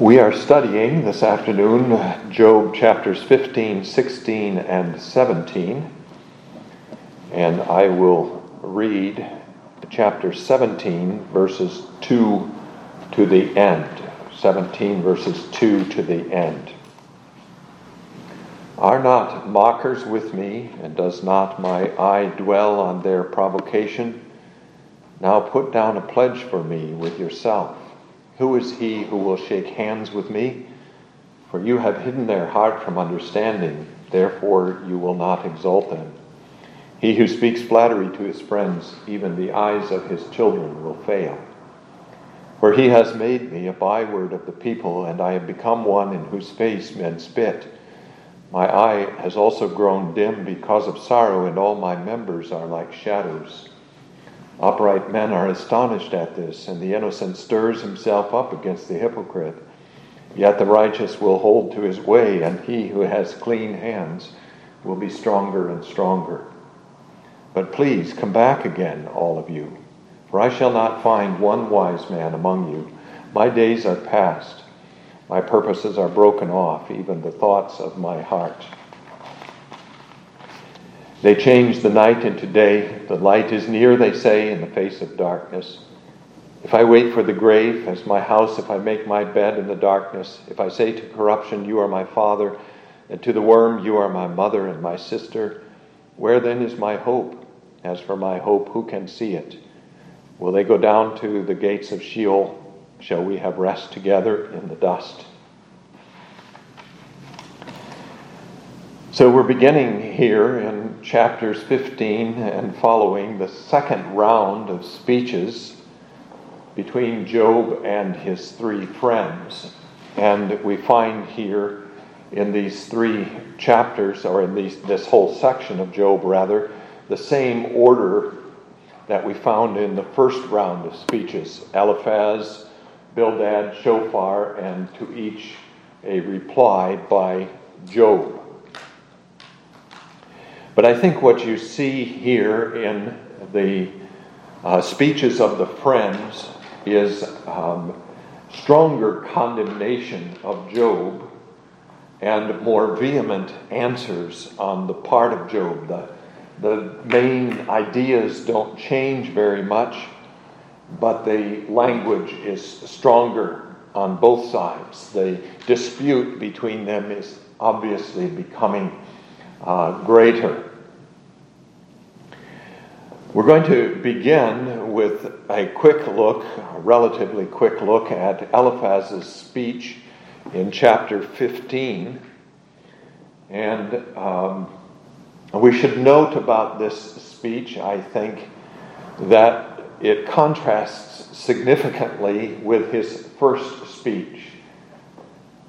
We are studying this afternoon uh, Job chapters 15, 16, and 17. And I will read chapter 17, verses 2 to the end. 17, verses 2 to the end. Are not mockers with me, and does not my eye dwell on their provocation? Now put down a pledge for me with yourself. Who is he who will shake hands with me? For you have hidden their heart from understanding, therefore you will not exalt them. He who speaks flattery to his friends, even the eyes of his children will fail. For he has made me a byword of the people, and I have become one in whose face men spit. My eye has also grown dim because of sorrow, and all my members are like shadows. Upright men are astonished at this, and the innocent stirs himself up against the hypocrite. Yet the righteous will hold to his way, and he who has clean hands will be stronger and stronger. But please come back again, all of you, for I shall not find one wise man among you. My days are past, my purposes are broken off, even the thoughts of my heart. They change the night into day. The light is near, they say, in the face of darkness. If I wait for the grave as my house, if I make my bed in the darkness, if I say to corruption, You are my father, and to the worm, You are my mother and my sister, where then is my hope? As for my hope, who can see it? Will they go down to the gates of Sheol? Shall we have rest together in the dust? So we're beginning here in chapters 15 and following the second round of speeches between Job and his three friends. And we find here in these three chapters, or in these, this whole section of Job, rather, the same order that we found in the first round of speeches Eliphaz, Bildad, Zophar, and to each a reply by Job. But I think what you see here in the uh, speeches of the friends is um, stronger condemnation of Job and more vehement answers on the part of Job. The, the main ideas don't change very much, but the language is stronger on both sides. The dispute between them is obviously becoming uh, greater. We're going to begin with a quick look, a relatively quick look at Eliphaz's speech in chapter 15. And um, we should note about this speech, I think, that it contrasts significantly with his first speech.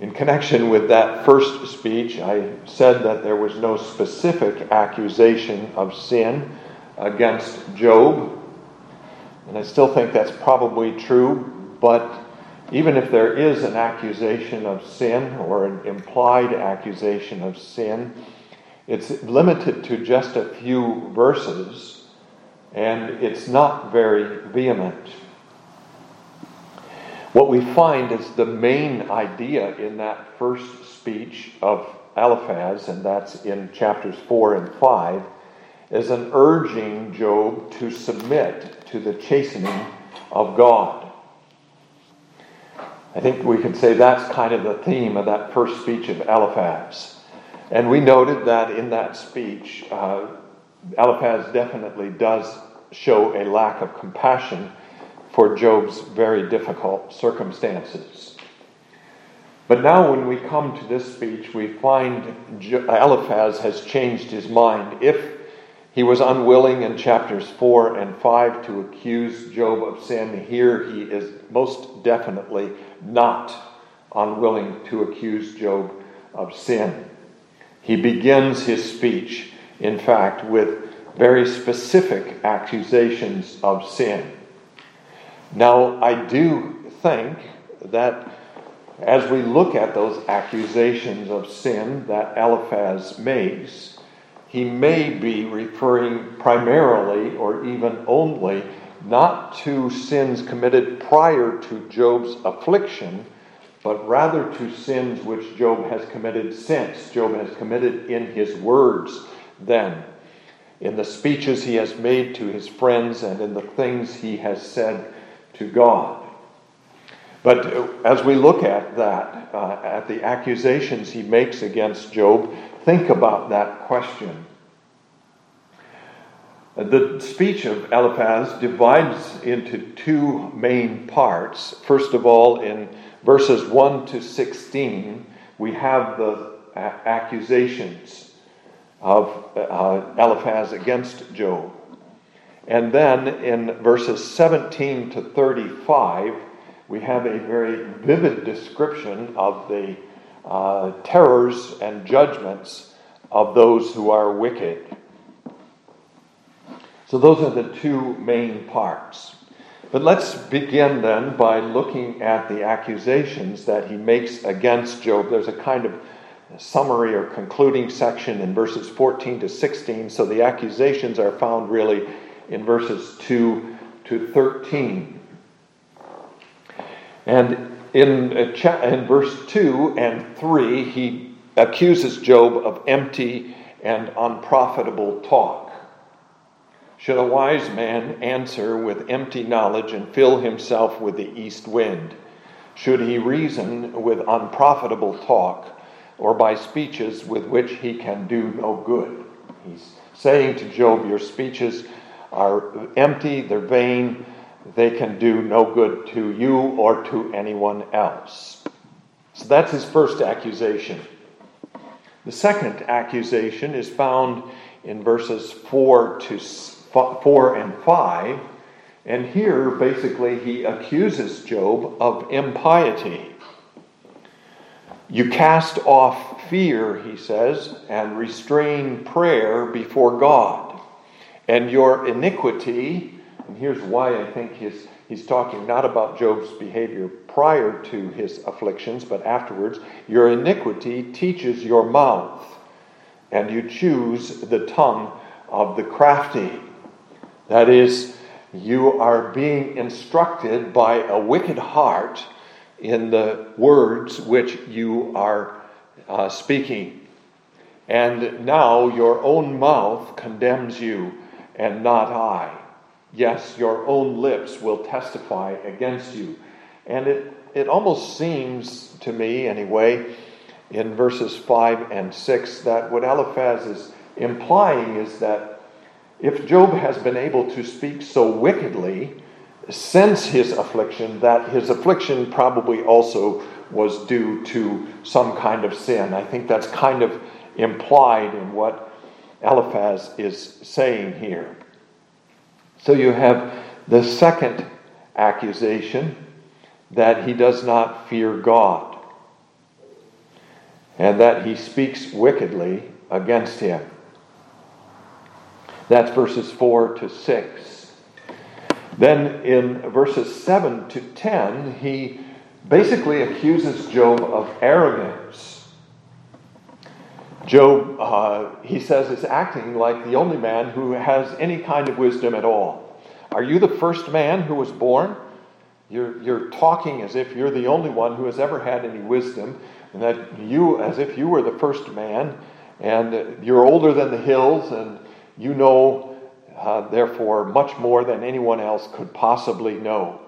In connection with that first speech, I said that there was no specific accusation of sin against Job, and I still think that's probably true, but even if there is an accusation of sin or an implied accusation of sin, it's limited to just a few verses, and it's not very vehement. What we find is the main idea in that first speech of Eliphaz, and that's in chapters 4 and 5, is an urging Job to submit to the chastening of God. I think we could say that's kind of the theme of that first speech of Eliphaz. And we noted that in that speech, uh, Eliphaz definitely does show a lack of compassion for Job's very difficult circumstances. But now, when we come to this speech, we find Eliphaz has changed his mind. If he was unwilling in chapters 4 and 5 to accuse Job of sin, here he is most definitely not unwilling to accuse Job of sin. He begins his speech, in fact, with very specific accusations of sin. Now, I do think that as we look at those accusations of sin that Eliphaz makes, he may be referring primarily or even only not to sins committed prior to Job's affliction, but rather to sins which Job has committed since. Job has committed in his words then, in the speeches he has made to his friends, and in the things he has said to God. But uh, as we look at that, uh, at the accusations he makes against Job, think about that question. The speech of Eliphaz divides into two main parts. First of all, in verses 1 to 16, we have the accusations of uh, Eliphaz against Job. And then in verses 17 to 35, we have a very vivid description of the uh, terrors and judgments of those who are wicked. So, those are the two main parts. But let's begin then by looking at the accusations that he makes against Job. There's a kind of summary or concluding section in verses 14 to 16. So the accusations are found really in verses 2 to 13. And in, uh, in verse 2 and 3, he accuses Job of empty and unprofitable talk. Should a wise man answer with empty knowledge and fill himself with the east wind? Should he reason with unprofitable talk, or by speeches with which he can do no good? He's saying to Job, Your speeches are empty, they're vain, they can do no good to you or to anyone else. So that's his first accusation. The second accusation is found in verses 4 to 4 and 5. And here, basically, he accuses Job of impiety. You cast off fear, he says, and restrain prayer before God. And your iniquity, and here's why I think his, he's talking not about Job's behavior prior to his afflictions, but afterwards. Your iniquity teaches your mouth, and you choose the tongue of the crafty. That is, you are being instructed by a wicked heart in the words which you are uh, speaking. And now your own mouth condemns you, and not I. Yes, your own lips will testify against you. And it, it almost seems to me, anyway, in verses 5 and 6, that what Eliphaz is implying is that if Job has been able to speak so wickedly since his affliction, that his affliction probably also was due to some kind of sin. I think that's kind of implied in what Eliphaz is saying here. So you have the second accusation that he does not fear God and that he speaks wickedly against him. That's verses 4 to 6. Then in verses 7 to 10, he basically accuses Job of arrogance. Job, uh, he says, is acting like the only man who has any kind of wisdom at all. Are you the first man who was born? You're, you're talking as if you're the only one who has ever had any wisdom, and that you, as if you were the first man, and you're older than the hills, and you know, uh, therefore, much more than anyone else could possibly know.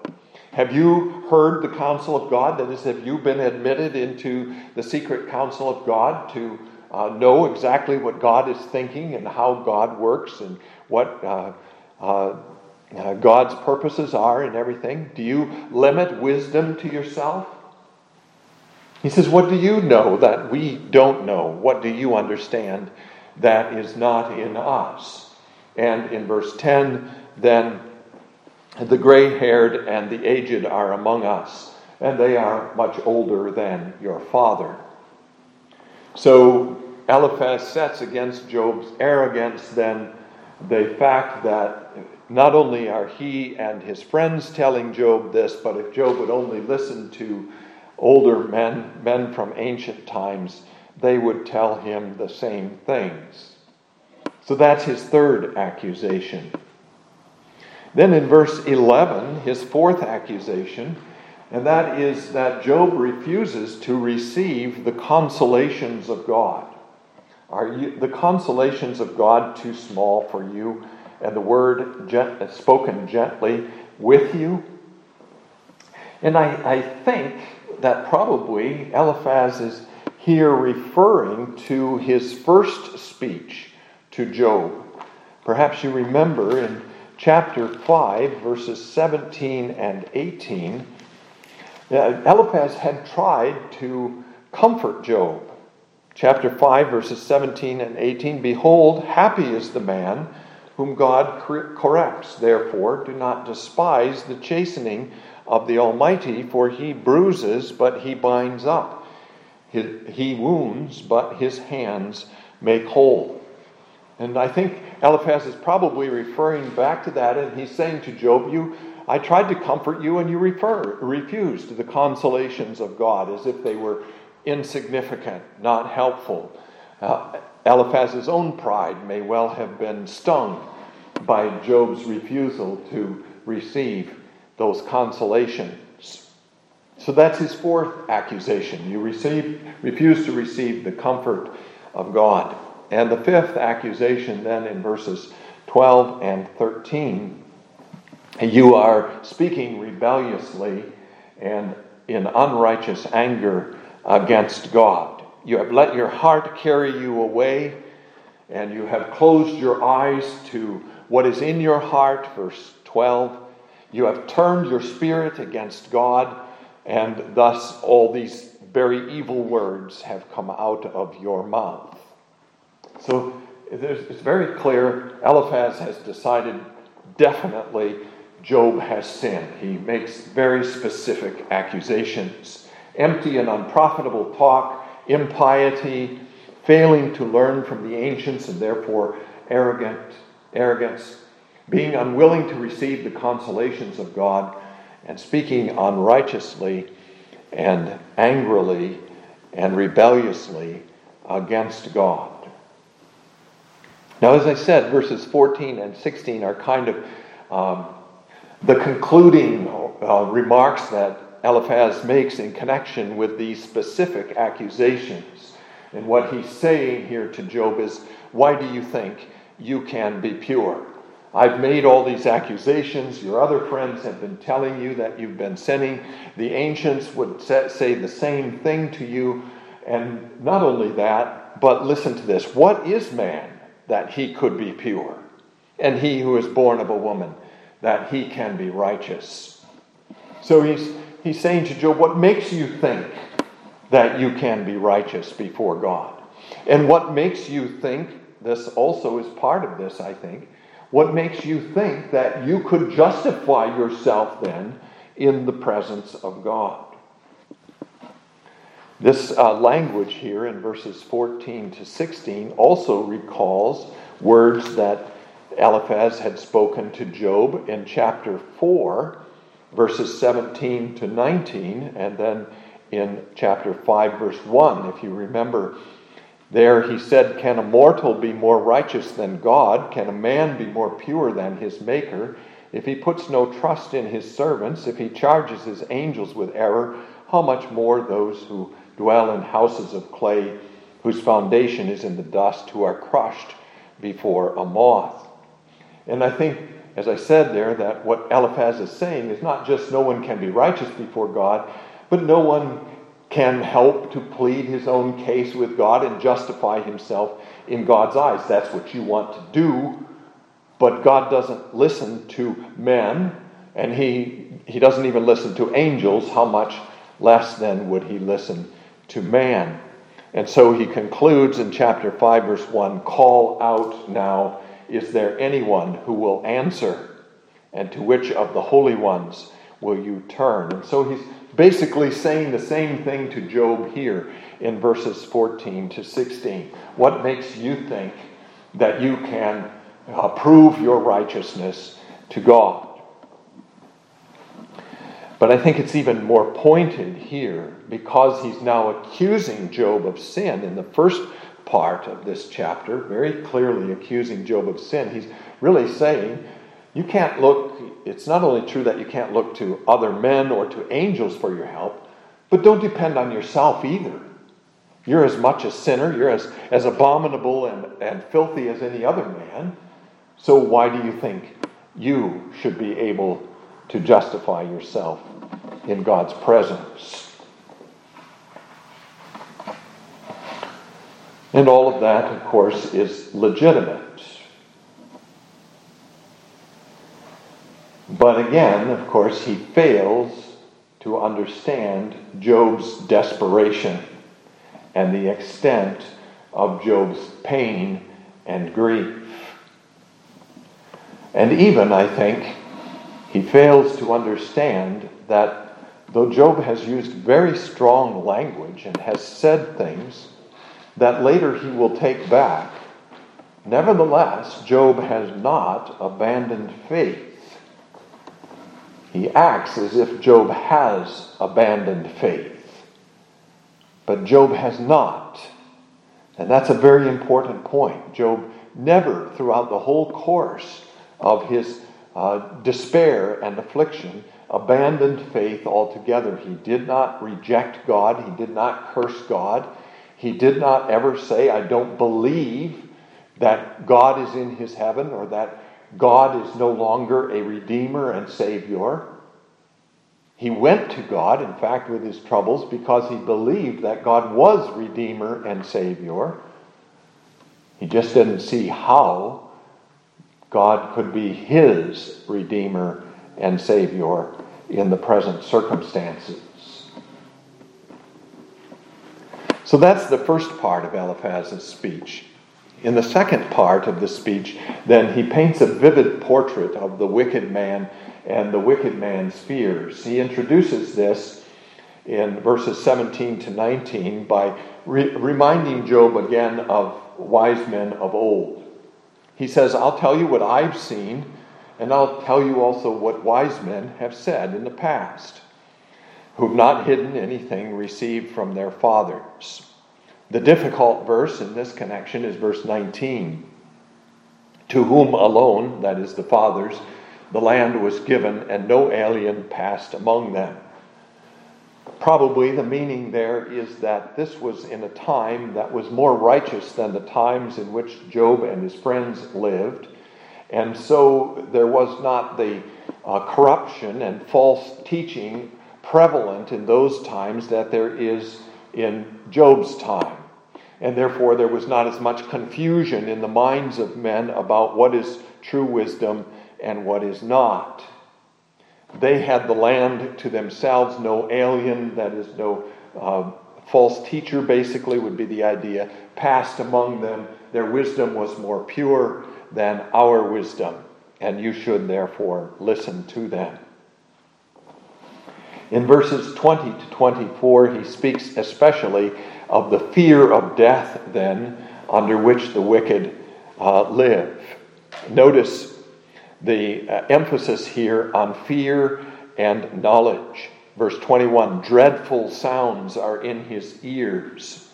Have you heard the counsel of God? That is, have you been admitted into the secret counsel of God to uh, know exactly what God is thinking and how God works and what uh, uh, uh God's purposes are and everything? Do you limit wisdom to yourself? He says, What do you know that we don't know? What do you understand that is not in us. And in verse 10, then the gray haired and the aged are among us, and they are much older than your father. So Eliphaz sets against Job's arrogance then the fact that not only are he and his friends telling Job this, but if Job would only listen to older men, men from ancient times, they would tell him the same things. So that's his third accusation. Then in verse 11, his fourth accusation, and that is that Job refuses to receive the consolations of God. Are you, the consolations of God too small for you, and the word gent, uh, spoken gently with you? And I, I think that probably Eliphaz is here referring to his first speech to Job. Perhaps you remember in chapter 5, verses 17 and 18, uh, Eliphaz had tried to comfort Job. Chapter 5, verses 17 and 18 Behold, happy is the man whom God corrects. Therefore, do not despise the chastening of the Almighty, for he bruises, but he binds up. He wounds, but his hands make whole. And I think Eliphaz is probably referring back to that, and he's saying to Job, You I tried to comfort you, and you refer, refused the consolations of God as if they were insignificant, not helpful. Uh, Eliphaz's own pride may well have been stung by Job's refusal to receive those consolations. So that's his fourth accusation. You receive, refuse to receive the comfort of God. And the fifth accusation, then in verses 12 and 13, you are speaking rebelliously and in unrighteous anger against God. You have let your heart carry you away, and you have closed your eyes to what is in your heart. Verse 12. You have turned your spirit against God, and thus all these very evil words have come out of your mouth. So it's very clear Eliphaz has decided definitely Job has sinned. He makes very specific accusations empty and unprofitable talk, impiety, failing to learn from the ancients and therefore arrogant, arrogance, being unwilling to receive the consolations of God, and speaking unrighteously and angrily and rebelliously against God. Now, as I said, verses 14 and 16 are kind of um, the concluding uh, remarks that Eliphaz makes in connection with these specific accusations. And what he's saying here to Job is, Why do you think you can be pure? I've made all these accusations. Your other friends have been telling you that you've been sinning. The ancients would say the same thing to you. And not only that, but listen to this What is man that he could be pure? And he who is born of a woman that he can be righteous. So he's, he's saying to Job, What makes you think that you can be righteous before God? And what makes you think, this also is part of this, I think, what makes you think that you could justify yourself then in the presence of God? This uh, language here in verses 14 to 16 also recalls words that Eliphaz had spoken to Job in chapter 4, verses 17 to 19, and then in chapter 5, verse 1. If you remember, there he said, Can a mortal be more righteous than God? Can a man be more pure than his Maker? If he puts no trust in his servants, if he charges his angels with error, how much more those who dwell in houses of clay, whose foundation is in the dust, who are crushed before a moth? And I think, as I said there, that what Eliphaz is saying is not just no one can be righteous before God, but no one can help to plead his own case with God and justify himself in God's eyes. That's what you want to do, but God doesn't listen to men, and he, he doesn't even listen to angels. How much less then would he listen to man? And so he concludes in chapter 5, verse 1 Call out now is there anyone who will answer? And to which of the holy ones will you turn? And so he's basically saying the same thing to Job here in verses 14 to 16. What makes you think that you can prove your righteousness to God? But I think it's even more pointed here because he's now accusing Job of sin in the first part of this chapter, very clearly accusing Job of sin. He's really saying, You can't look, it's not only true that you can't look to other men or to angels for your help, but don't depend on yourself either. You're as much a sinner, you're as, as abominable and, and filthy as any other man. So why do you think you should be able to justify yourself in God's presence? And all of that, of course, is legitimate. But again, of course, he fails to understand Job's desperation and the extent of Job's pain and grief. And even, I think, he fails to understand that though Job has used very strong language and has said things that later he will take back, nevertheless, Job has not abandoned faith. He acts as if Job has abandoned faith. But Job has not. And that's a very important point. Job never, throughout the whole course of his uh, despair and affliction, abandoned faith altogether. He did not reject God, he did not curse God, he did not ever say, I don't believe that God is in his heaven or that God is no longer a redeemer and savior. He went to God, in fact, with his troubles because he believed that God was Redeemer and Savior. He just didn't see how God could be his Redeemer and Savior in the present circumstances. So that's the first part of Eliphaz's speech. In the second part of the speech, then he paints a vivid portrait of the wicked man and the wicked man's fears. He introduces this in verses 17 to 19 by re- reminding Job again of wise men of old. He says, I'll tell you what I've seen, and I'll tell you also what wise men have said in the past, who've not hidden anything received from their fathers. The difficult verse in this connection is verse 19. To whom alone, that is the fathers, the land was given, and no alien passed among them. Probably the meaning there is that this was in a time that was more righteous than the times in which Job and his friends lived. And so there was not the uh, corruption and false teaching prevalent in those times that there is in Job's time. And therefore, there was not as much confusion in the minds of men about what is true wisdom and what is not. They had the land to themselves, no alien, that is, no uh, false teacher, basically, would be the idea, passed among them. Their wisdom was more pure than our wisdom, and you should therefore listen to them. In verses 20 to 24, he speaks especially of the fear of death, then, under which the wicked uh, live. Notice the uh, emphasis here on fear and knowledge. Verse 21 dreadful sounds are in his ears.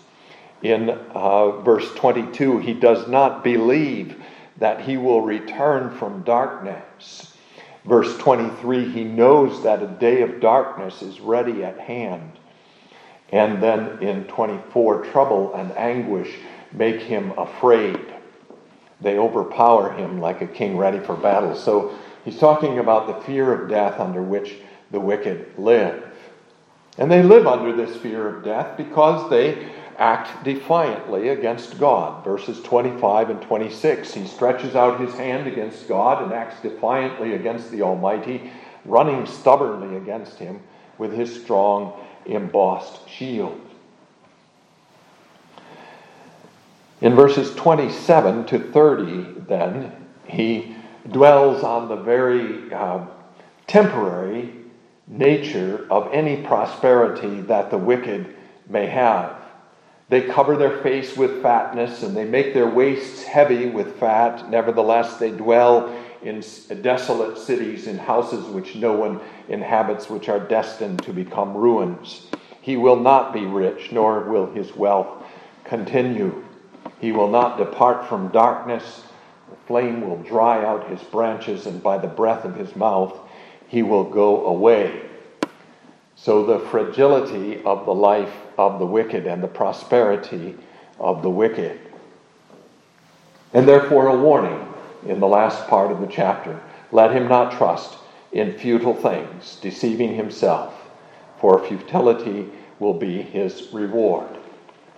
In uh, verse 22, he does not believe that he will return from darkness. Verse 23, he knows that a day of darkness is ready at hand. And then in 24, trouble and anguish make him afraid. They overpower him like a king ready for battle. So he's talking about the fear of death under which the wicked live. And they live under this fear of death because they act defiantly against God. Verses 25 and 26 He stretches out his hand against God and acts defiantly against the Almighty, running stubbornly against him with his strong embossed shield. In verses 27 to 30, then, he dwells on the very uh, temporary nature of any prosperity that the wicked may have. They cover their face with fatness and they make their waists heavy with fat. Nevertheless, they dwell in desolate cities, in houses which no one inhabits, which are destined to become ruins. He will not be rich, nor will his wealth continue. He will not depart from darkness. The flame will dry out his branches, and by the breath of his mouth he will go away. So, the fragility of the life of the wicked and the prosperity of the wicked. And therefore, a warning in the last part of the chapter let him not trust in futile things, deceiving himself, for futility will be his reward.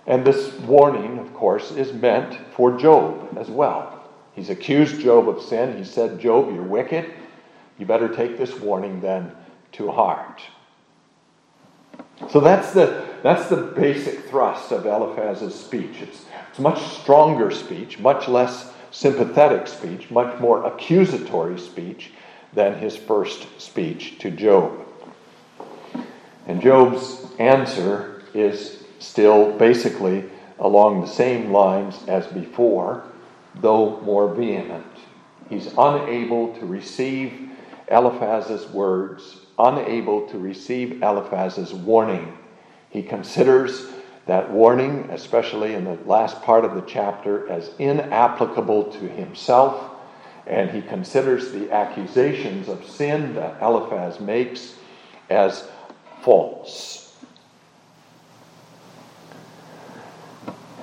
And this warning, of course, is meant for Job as well. He's accused Job of sin. He said, Job, you're wicked. You better take this warning then to heart. So that's the, that's the basic thrust of Eliphaz's speech. It's, it's much stronger speech, much less sympathetic speech, much more accusatory speech than his first speech to Job. And Job's answer is still basically along the same lines as before, though more vehement. He's unable to receive Eliphaz's words, unable to receive Eliphaz's warning. He considers that warning, especially in the last part of the chapter, as inapplicable to himself, and he considers the accusations of sin that Eliphaz makes as false.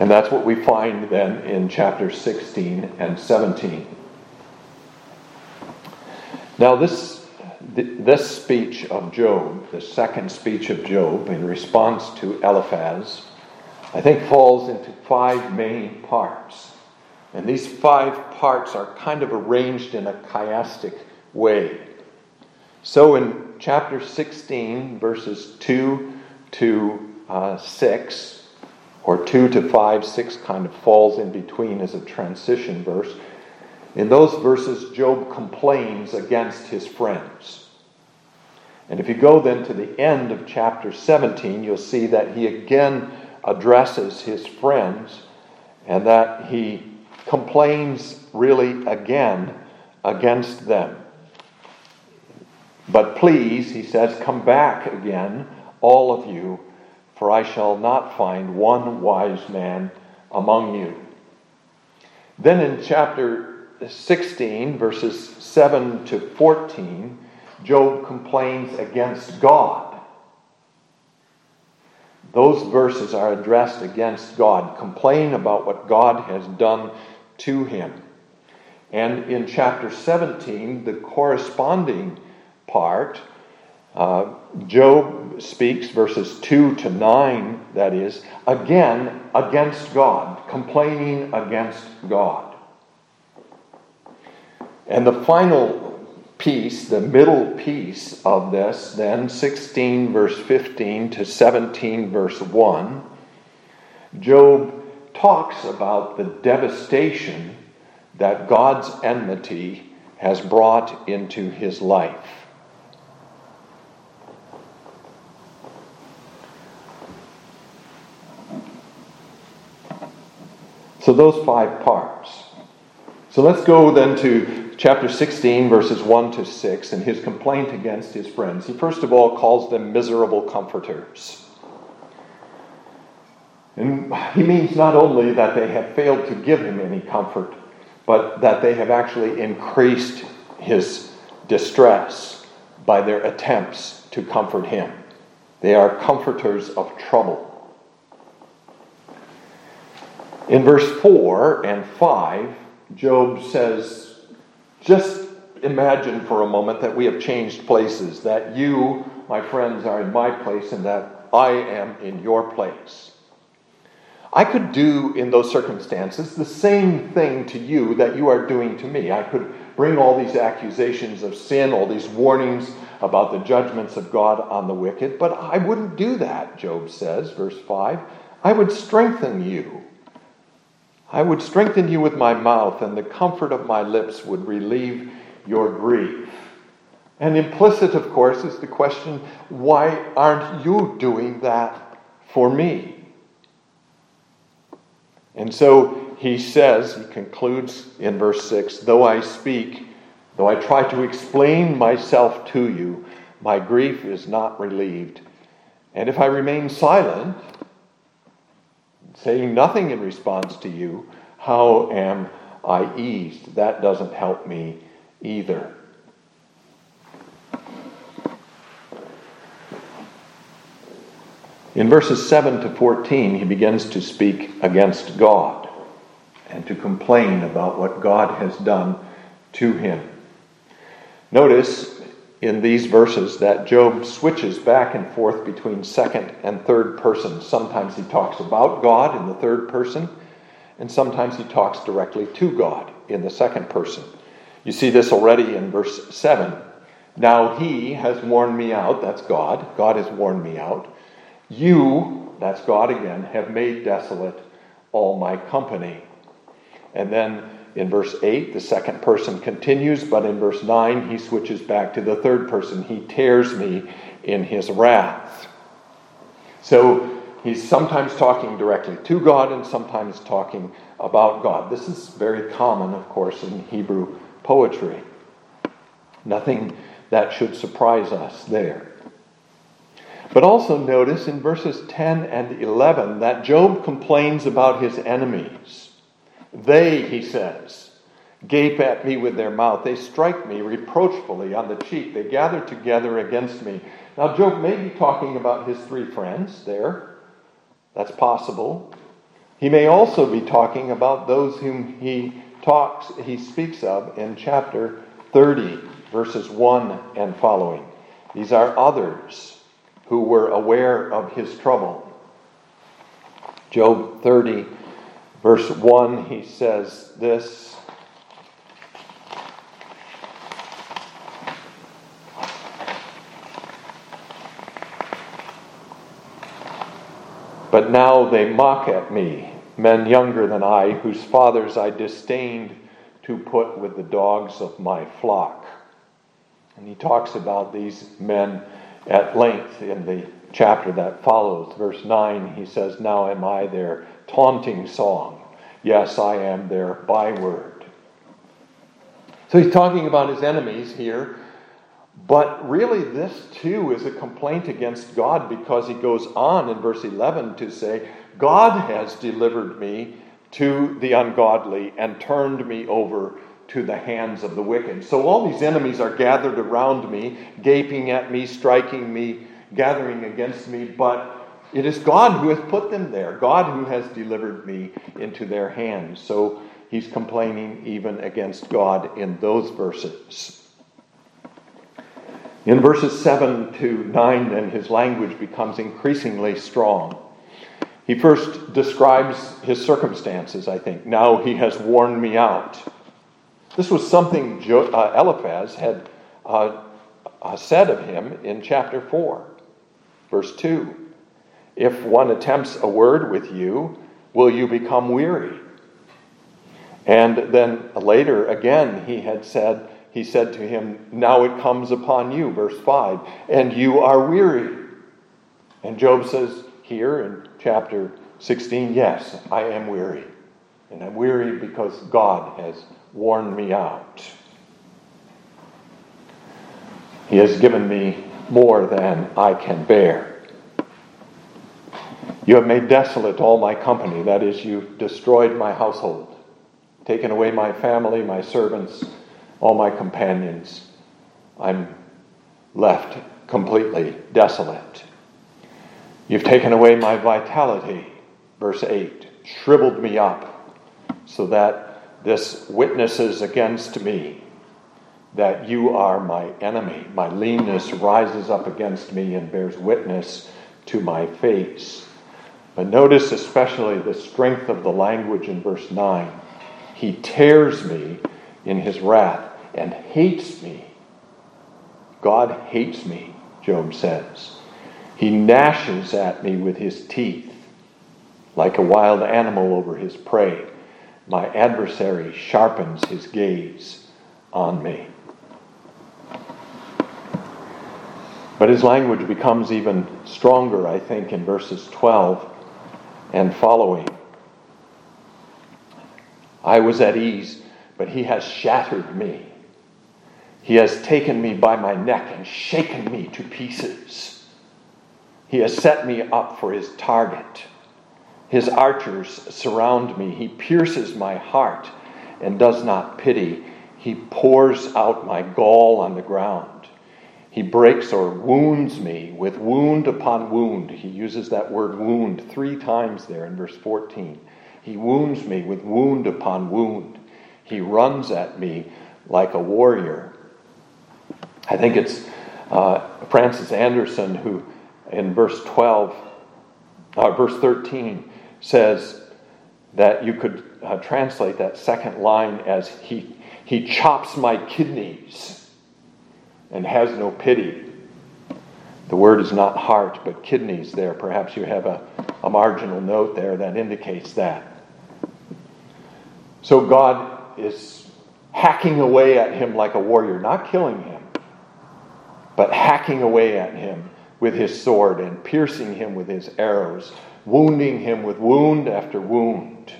And that's what we find then in chapter 16 and 17. Now, this, this speech of Job, the second speech of Job in response to Eliphaz, I think falls into five main parts. And these five parts are kind of arranged in a chiastic way. So in chapter 16, verses 2 to uh, 6, or 2 to 5, 6 kind of falls in between as a transition verse. In those verses, Job complains against his friends. And if you go then to the end of chapter 17, you'll see that he again addresses his friends and that he complains really again against them. But please, he says, come back again, all of you, for I shall not find one wise man among you. Then in chapter 16, verses 7 to 14, Job complains against God. Those verses are addressed against God, complain about what God has done to him. And in chapter 17, the corresponding part, uh, Job speaks, verses 2 to 9, that is, again against God, complaining against God. And the final piece, the middle piece of this, then 16 verse 15 to 17 verse 1, Job talks about the devastation that God's enmity has brought into his life. So, those five parts. So, let's go then to chapter 16, verses 1 to 6, and his complaint against his friends. He first of all calls them miserable comforters. And he means not only that they have failed to give him any comfort, but that they have actually increased his distress by their attempts to comfort him. They are comforters of trouble. In verse 4 and 5, Job says, Just imagine for a moment that we have changed places, that you, my friends, are in my place and that I am in your place. I could do in those circumstances the same thing to you that you are doing to me. I could bring all these accusations of sin, all these warnings about the judgments of God on the wicked, but I wouldn't do that, Job says, verse 5. I would strengthen you I would strengthen you with my mouth, and the comfort of my lips would relieve your grief. And implicit, of course, is the question why aren't you doing that for me? And so he says, he concludes in verse 6 though I speak, though I try to explain myself to you, my grief is not relieved. And if I remain silent, saying nothing in response to you, how am I eased. That doesn't help me either. In verses 7 to 14, he begins to speak against God and to complain about what God has done to him. Notice in these verses that Job switches back and forth between second and third person. Sometimes he talks about God in the third person, and sometimes he talks directly to God in the second person. You see this already in verse 7. Now he has worn me out, that's God. God has worn me out. You, that's God again, have made desolate all my company. And then in verse 8, the second person continues, but in verse 9, he switches back to the third person. He tears me in his wrath. So he's sometimes talking directly to God and sometimes talking about God. This is very common, of course, in Hebrew poetry. Nothing that should surprise us there. But also notice in verses 10 and 11 that Job complains about his enemies. They, he says, gape at me with their mouth. They strike me reproachfully on the cheek. They gather together against me. Now, Job may be talking about his three friends there. That's possible. He may also be talking about those whom he talks, he speaks of in chapter 30, verses 1 and following. These are others who were aware of his trouble. Job 30, Verse 1, he says this But now they mock at me, men younger than I, whose fathers I disdained to put with the dogs of my flock. And he talks about these men at length in the chapter that follows. Verse 9, he says, Now am I their taunting song. Yes, I am their byword. So he's talking about his enemies here, but really this too is a complaint against God because he goes on in verse 11 to say, God has delivered me to the ungodly and turned me over to the hands of the wicked. So all these enemies are gathered around me, gaping at me, striking me, gathering against me, but it is God who has put them there, God who has delivered me into their hands. So he's complaining even against God in those verses. In verses 7 to 9, then, his language becomes increasingly strong. He first describes his circumstances, I think. Now he has worn me out. This was something uh, Eliphaz had uh, uh, said of him in chapter 4, verse 2. If one attempts a word with you, will you become weary? And then later again, he had said, he said to him, Now it comes upon you, verse 5, and you are weary. And Job says here in chapter 16, Yes, I am weary. And I'm weary because God has worn me out. He has given me more than I can bear. You have made desolate all my company, that is, you've destroyed my household, taken away my family, my servants, all my companions. I'm left completely desolate. You've taken away my vitality, verse 8, shriveled me up, so that this witnesses against me that you are my enemy. My leanness rises up against me and bears witness to my face. But notice especially the strength of the language in verse 9. He tears me in his wrath and hates me. God hates me, Job says. He gnashes at me with his teeth like a wild animal over his prey. My adversary sharpens his gaze on me. But his language becomes even stronger, I think, in verses 12 and following. I was at ease, but he has shattered me. He has taken me by my neck and shaken me to pieces. He has set me up for his target. His archers surround me. He pierces my heart and does not pity. He pours out my gall on the ground. He breaks or wounds me with wound upon wound. He uses that word wound three times there in verse 14. He wounds me with wound upon wound. He runs at me like a warrior. I think it's uh, Francis Andersen who, in verse 12, uh, verse 13, says that you could uh, translate that second line as he, he chops my kidneys and has no pity. The word is not heart, but kidneys there. Perhaps you have a, a marginal note there that indicates that. So God is hacking away at him like a warrior, not killing him, but hacking away at him with his sword and piercing him with his arrows, wounding him with wound after wound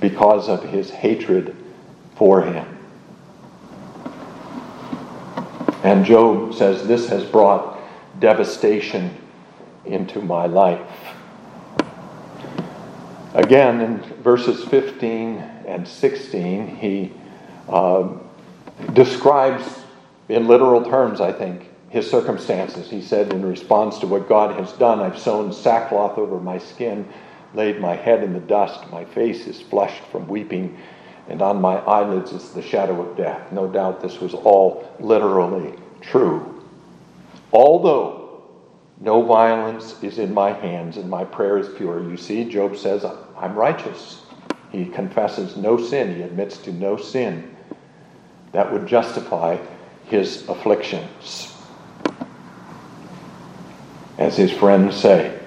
because of his hatred for him. And Job says, This has brought devastation into my life. Again, in verses 15 and 16, he uh, describes in literal terms, I think, his circumstances. He said, in response to what God has done, I've sewn sackcloth over my skin, laid my head in the dust, my face is flushed from weeping, and on my eyelids is the shadow of death. No doubt this was all literally true. Although no violence is in my hands and my prayer is pure. You see, Job says, I'm righteous. He confesses no sin, he admits to no sin that would justify his afflictions. As his friends say.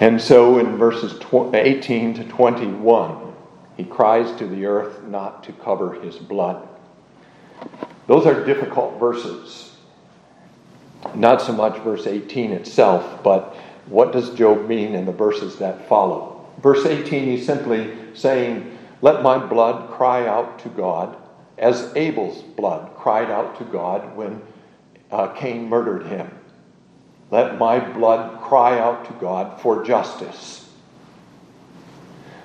And so in verses 18 to 21, he cries to the earth not to cover his blood. Those are difficult verses. Not so much verse 18 itself, but what does Job mean in the verses that follow? Verse 18, he's simply saying, Let my blood cry out to God as Abel's blood cried out to God when uh, Cain murdered him. Let my blood cry out to God for justice.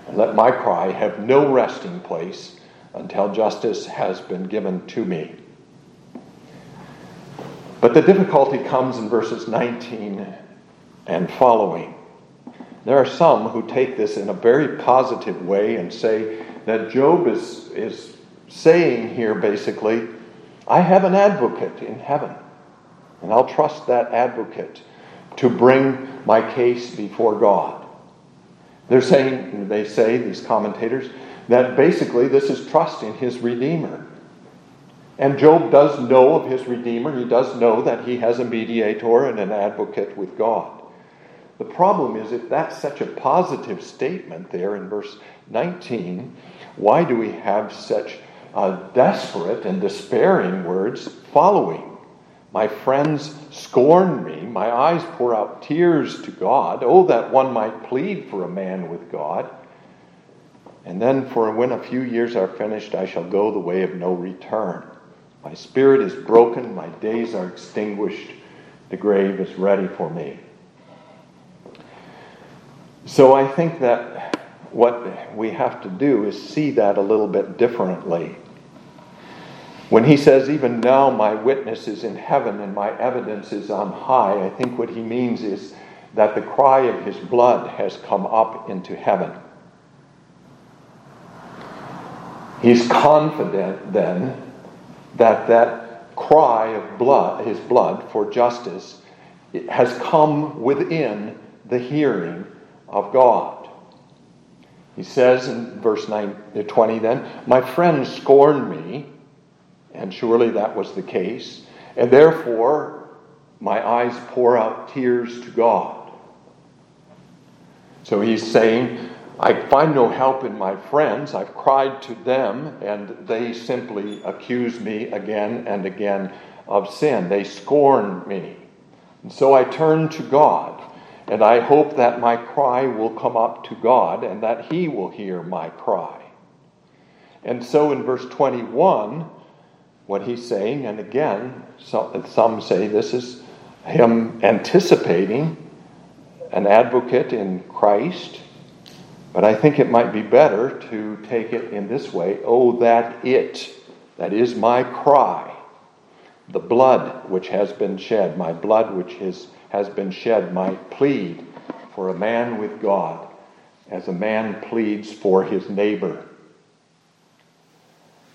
And let my cry have no resting place until justice has been given to me. But the difficulty comes in verses 19 and following. There are some who take this in a very positive way and say that Job is, is saying here basically, I have an advocate in heaven, and I'll trust that advocate to bring my case before God. They're saying, they say, these commentators, that basically this is trusting his Redeemer. And Job does know of his Redeemer. He does know that he has a mediator and an advocate with God. The problem is, if that's such a positive statement there in verse 19, why do we have such uh, desperate and despairing words following. My friends scorn me. My eyes pour out tears to God. Oh, that one might plead for a man with God. And then, for when a few years are finished, I shall go the way of no return. My spirit is broken. My days are extinguished. The grave is ready for me. So I think that what we have to do is see that a little bit differently. When he says, Even now my witness is in heaven and my evidence is on high, I think what he means is that the cry of his blood has come up into heaven. He's confident then that that cry of blood, his blood for justice, has come within the hearing of God. He says in verse 9, 20 then, My friends scorn me and surely that was the case. And therefore, my eyes pour out tears to God. So he's saying, I find no help in my friends. I've cried to them, and they simply accuse me again and again of sin. They scorn me. And so I turn to God, and I hope that my cry will come up to God and that He will hear my cry. And so in verse 21, what he's saying. And again, some say this is him anticipating an advocate in Christ, but I think it might be better to take it in this way Oh, that it, that is my cry, the blood which has been shed, my blood which is, has been shed, might plead for a man with God as a man pleads for his neighbor.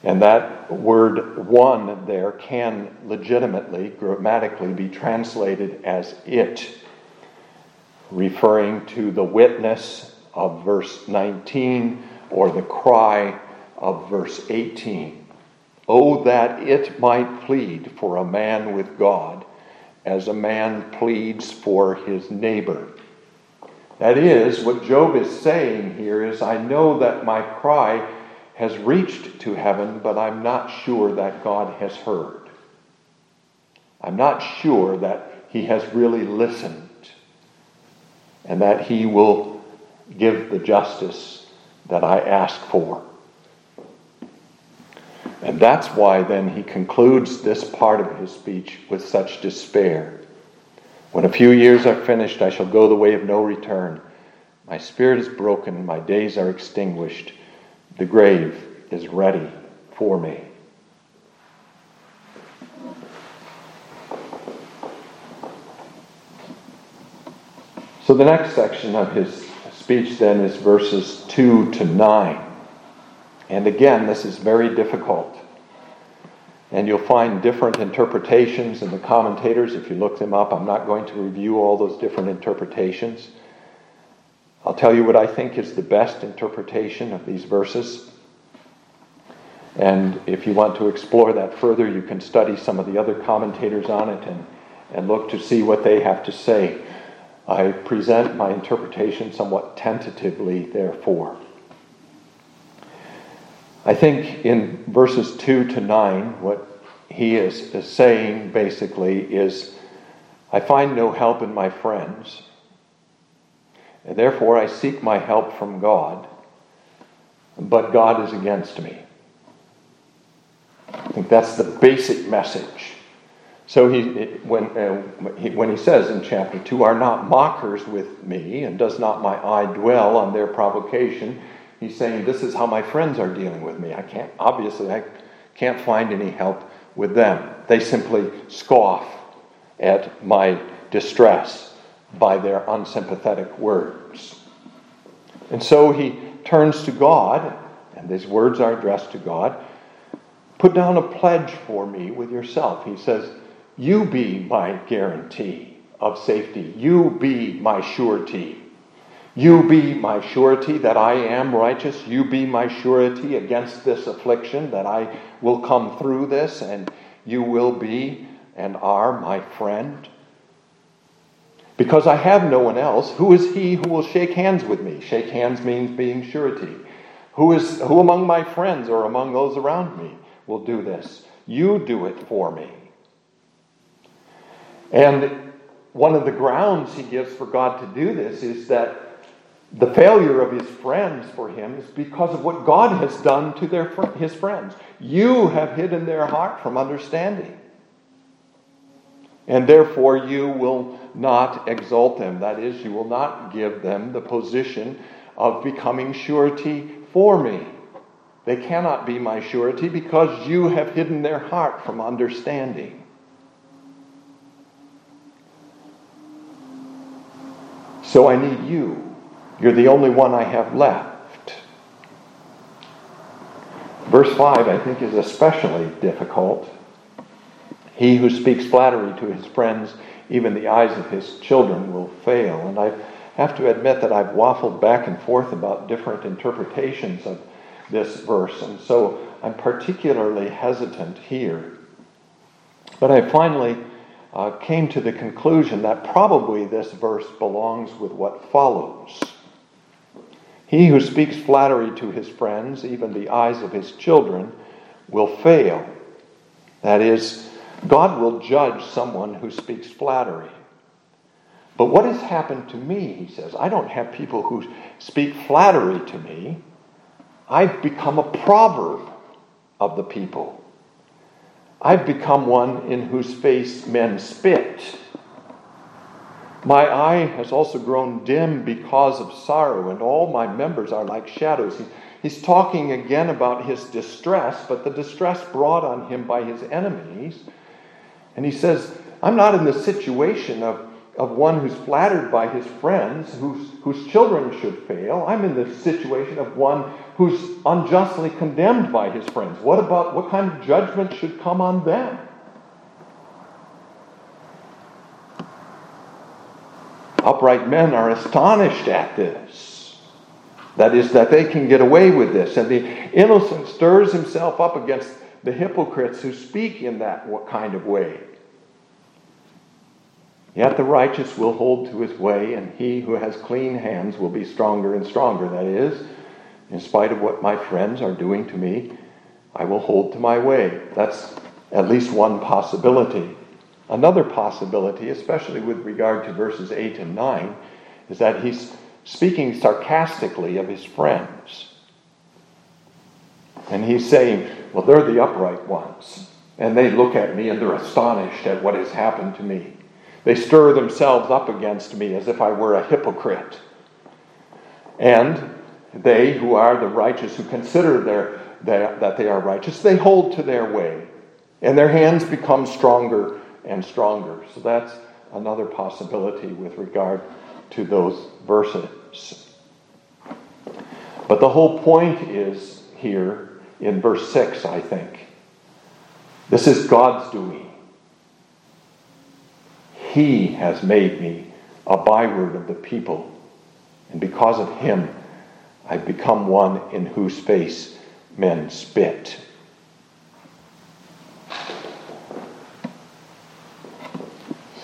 And that word one there can legitimately, grammatically, be translated as it, referring to the witness of verse 19 or the cry of verse 18. Oh, that it might plead for a man with God as a man pleads for his neighbor. That is, what Job is saying here is, I know that my cry has reached to heaven, but I'm not sure that God has heard. I'm not sure that he has really listened and that he will give the justice that I ask for. And that's why then he concludes this part of his speech with such despair. When a few years are finished, I shall go the way of no return. My spirit is broken, my days are extinguished, the grave is ready for me. So the next section of his speech then is verses 2 to 9. And again, this is very difficult. And you'll find different interpretations in the commentators if you look them up. I'm not going to review all those different interpretations. I'll tell you what I think is the best interpretation of these verses. And if you want to explore that further, you can study some of the other commentators on it and, and look to see what they have to say. I present my interpretation somewhat tentatively, therefore. I think in verses 2 to 9, what he is, is saying basically is I find no help in my friends, and therefore I seek my help from God, but God is against me. I think that's the basic message. So he, when, uh, he, when he says in chapter 2, are not mockers with me, and does not my eye dwell on their provocation, He's saying, This is how my friends are dealing with me. I can't, obviously, I can't find any help with them. They simply scoff at my distress by their unsympathetic words. And so he turns to God, and these words are addressed to God. Put down a pledge for me with yourself. He says, You be my guarantee of safety. You be my surety you be my surety that I am righteous. You be my surety against this affliction, that I will come through this, and you will be and are my friend. Because I have no one else, who is he who will shake hands with me? Shake hands means being surety. Who, is, who among my friends or among those around me will do this? You do it for me. And one of the grounds he gives for God to do this is that the failure of his friends for him is because of what God has done to their, his friends. You have hidden their heart from understanding. And therefore, you will not exalt them. That is, you will not give them the position of becoming surety for me. They cannot be my surety because you have hidden their heart from understanding. So I need you you're the only one I have left. Verse 5, I think, is especially difficult. He who speaks flattery to his friends, even the eyes of his children will fail. And I have to admit that I've waffled back and forth about different interpretations of this verse, and so I'm particularly hesitant here. But I finally uh, came to the conclusion that probably this verse belongs with what follows. He who speaks flattery to his friends, even the eyes of his children, will fail. That is, God will judge someone who speaks flattery. But what has happened to me, he says, I don't have people who speak flattery to me. I've become a proverb of the people. I've become one in whose face men spit. My eye has also grown dim because of sorrow, and all my members are like shadows. He, he's talking again about his distress, but the distress brought on him by his enemies. And he says, I'm not in the situation of, of one who's flattered by his friends, whose, whose children should fail. I'm in the situation of one who's unjustly condemned by his friends. What about what kind of judgment should come on them? Upright men are astonished at this. That is, that they can get away with this. And the innocent stirs himself up against the hypocrites who speak in that kind of way. Yet the righteous will hold to his way, and he who has clean hands will be stronger and stronger. That is, in spite of what my friends are doing to me, I will hold to my way. That's at least one possibility. Another possibility, especially with regard to verses 8 and 9, is that he's speaking sarcastically of his friends. And he's saying, Well, they're the upright ones. And they look at me and they're astonished at what has happened to me. They stir themselves up against me as if I were a hypocrite. And they who are the righteous, who consider their, their, that they are righteous, they hold to their way. And their hands become stronger and stronger. So that's another possibility with regard to those verses. But the whole point is here in verse 6, I think. This is God's doing. He has made me a byword of the people, and because of him, I've become one in whose face men spit.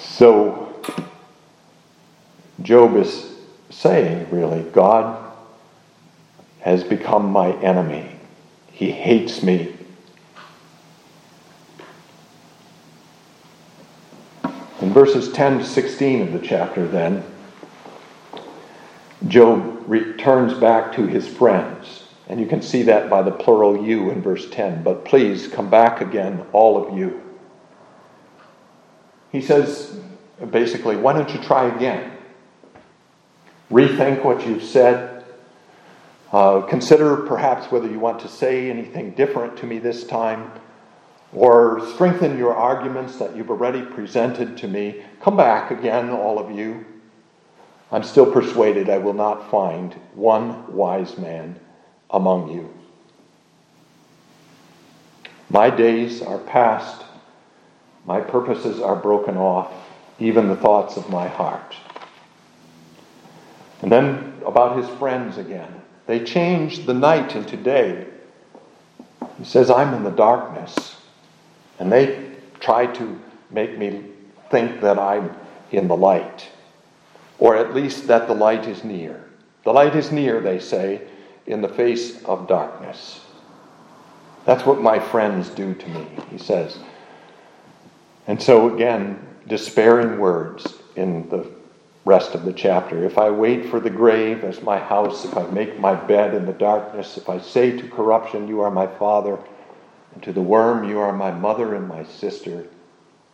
So, Job is saying, really, God has become my enemy. He hates me. In verses 10 to 16 of the chapter, then, Job returns back to his friends. And you can see that by the plural you in verse 10. But please come back again, all of you. He says, basically, why don't you try again? Rethink what you've said. Uh, consider perhaps whether you want to say anything different to me this time, or strengthen your arguments that you've already presented to me. Come back again, all of you. I'm still persuaded I will not find one wise man among you. My days are past, my purposes are broken off even the thoughts of my heart. And then about his friends again. They changed the night into day. He says, I'm in the darkness. And they try to make me think that I'm in the light, or at least that the light is near. The light is near, they say, in the face of darkness. That's what my friends do to me, he says. And so, again, despairing words in the rest of the chapter. If I wait for the grave as my house, if I make my bed in the darkness, if I say to corruption, You are my father, and to the worm, You are my mother and my sister,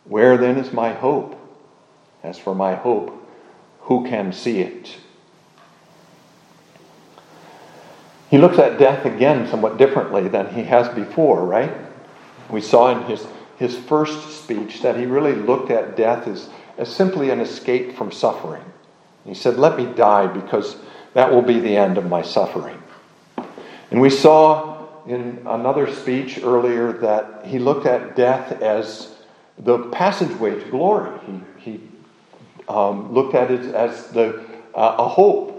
where then is my hope? As for my hope, who can see it? He looks at death again somewhat differently than he has before, right? We saw in his his first speech that he really looked at death as, as simply an escape from suffering. He said, Let me die because that will be the end of my suffering. And we saw in another speech earlier that he looked at death as the passageway to glory. He, he um, looked at it as the, uh, a hope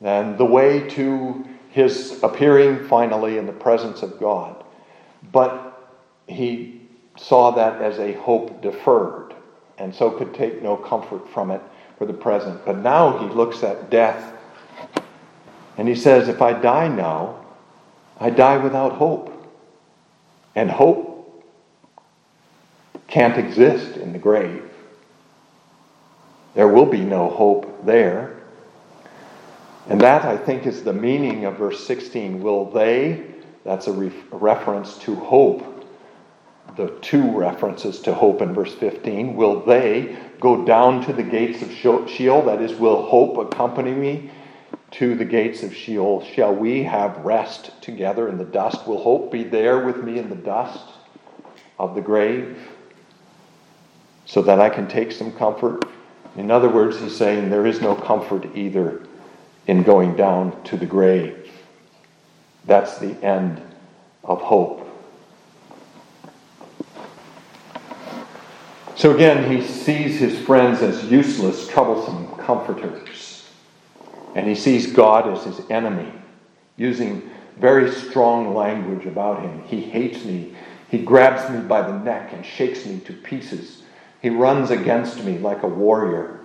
and the way to his appearing finally in the presence of God. But he saw that as a hope deferred, and so could take no comfort from it for the present. But now he looks at death and he says, If I die now, I die without hope. And hope can't exist in the grave. There will be no hope there. And that, I think, is the meaning of verse 16. Will they, that's a, re- a reference to hope, the two references to hope in verse 15. Will they go down to the gates of Sheol? That is, will hope accompany me to the gates of Sheol? Shall we have rest together in the dust? Will hope be there with me in the dust of the grave so that I can take some comfort? In other words, he's saying there is no comfort either in going down to the grave. That's the end of hope. So again, he sees his friends as useless, troublesome comforters. And he sees God as his enemy, using very strong language about him. He hates me. He grabs me by the neck and shakes me to pieces. He runs against me like a warrior.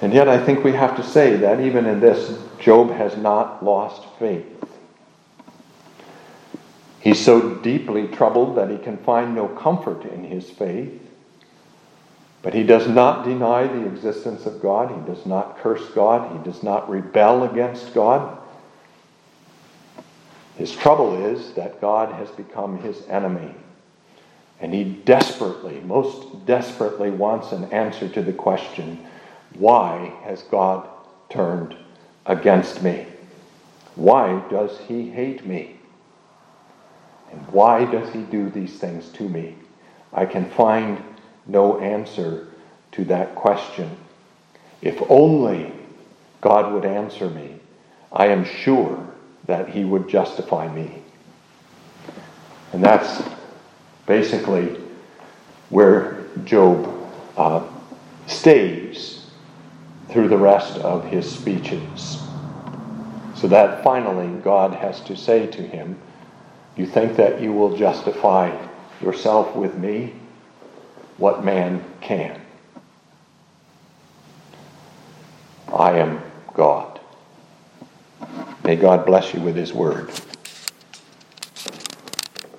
And yet, I think we have to say that even in this, Job has not lost faith. He's so deeply troubled that he can find no comfort in his faith. But he does not deny the existence of God. He does not curse God. He does not rebel against God. His trouble is that God has become his enemy. And he desperately, most desperately, wants an answer to the question why has God turned against me? Why does he hate me? And why does he do these things to me? I can find no answer to that question. If only God would answer me, I am sure that he would justify me. And that's basically where Job uh, stays through the rest of his speeches. So that finally God has to say to him, you think that you will justify yourself with me? What man can? I am God. May God bless you with his word.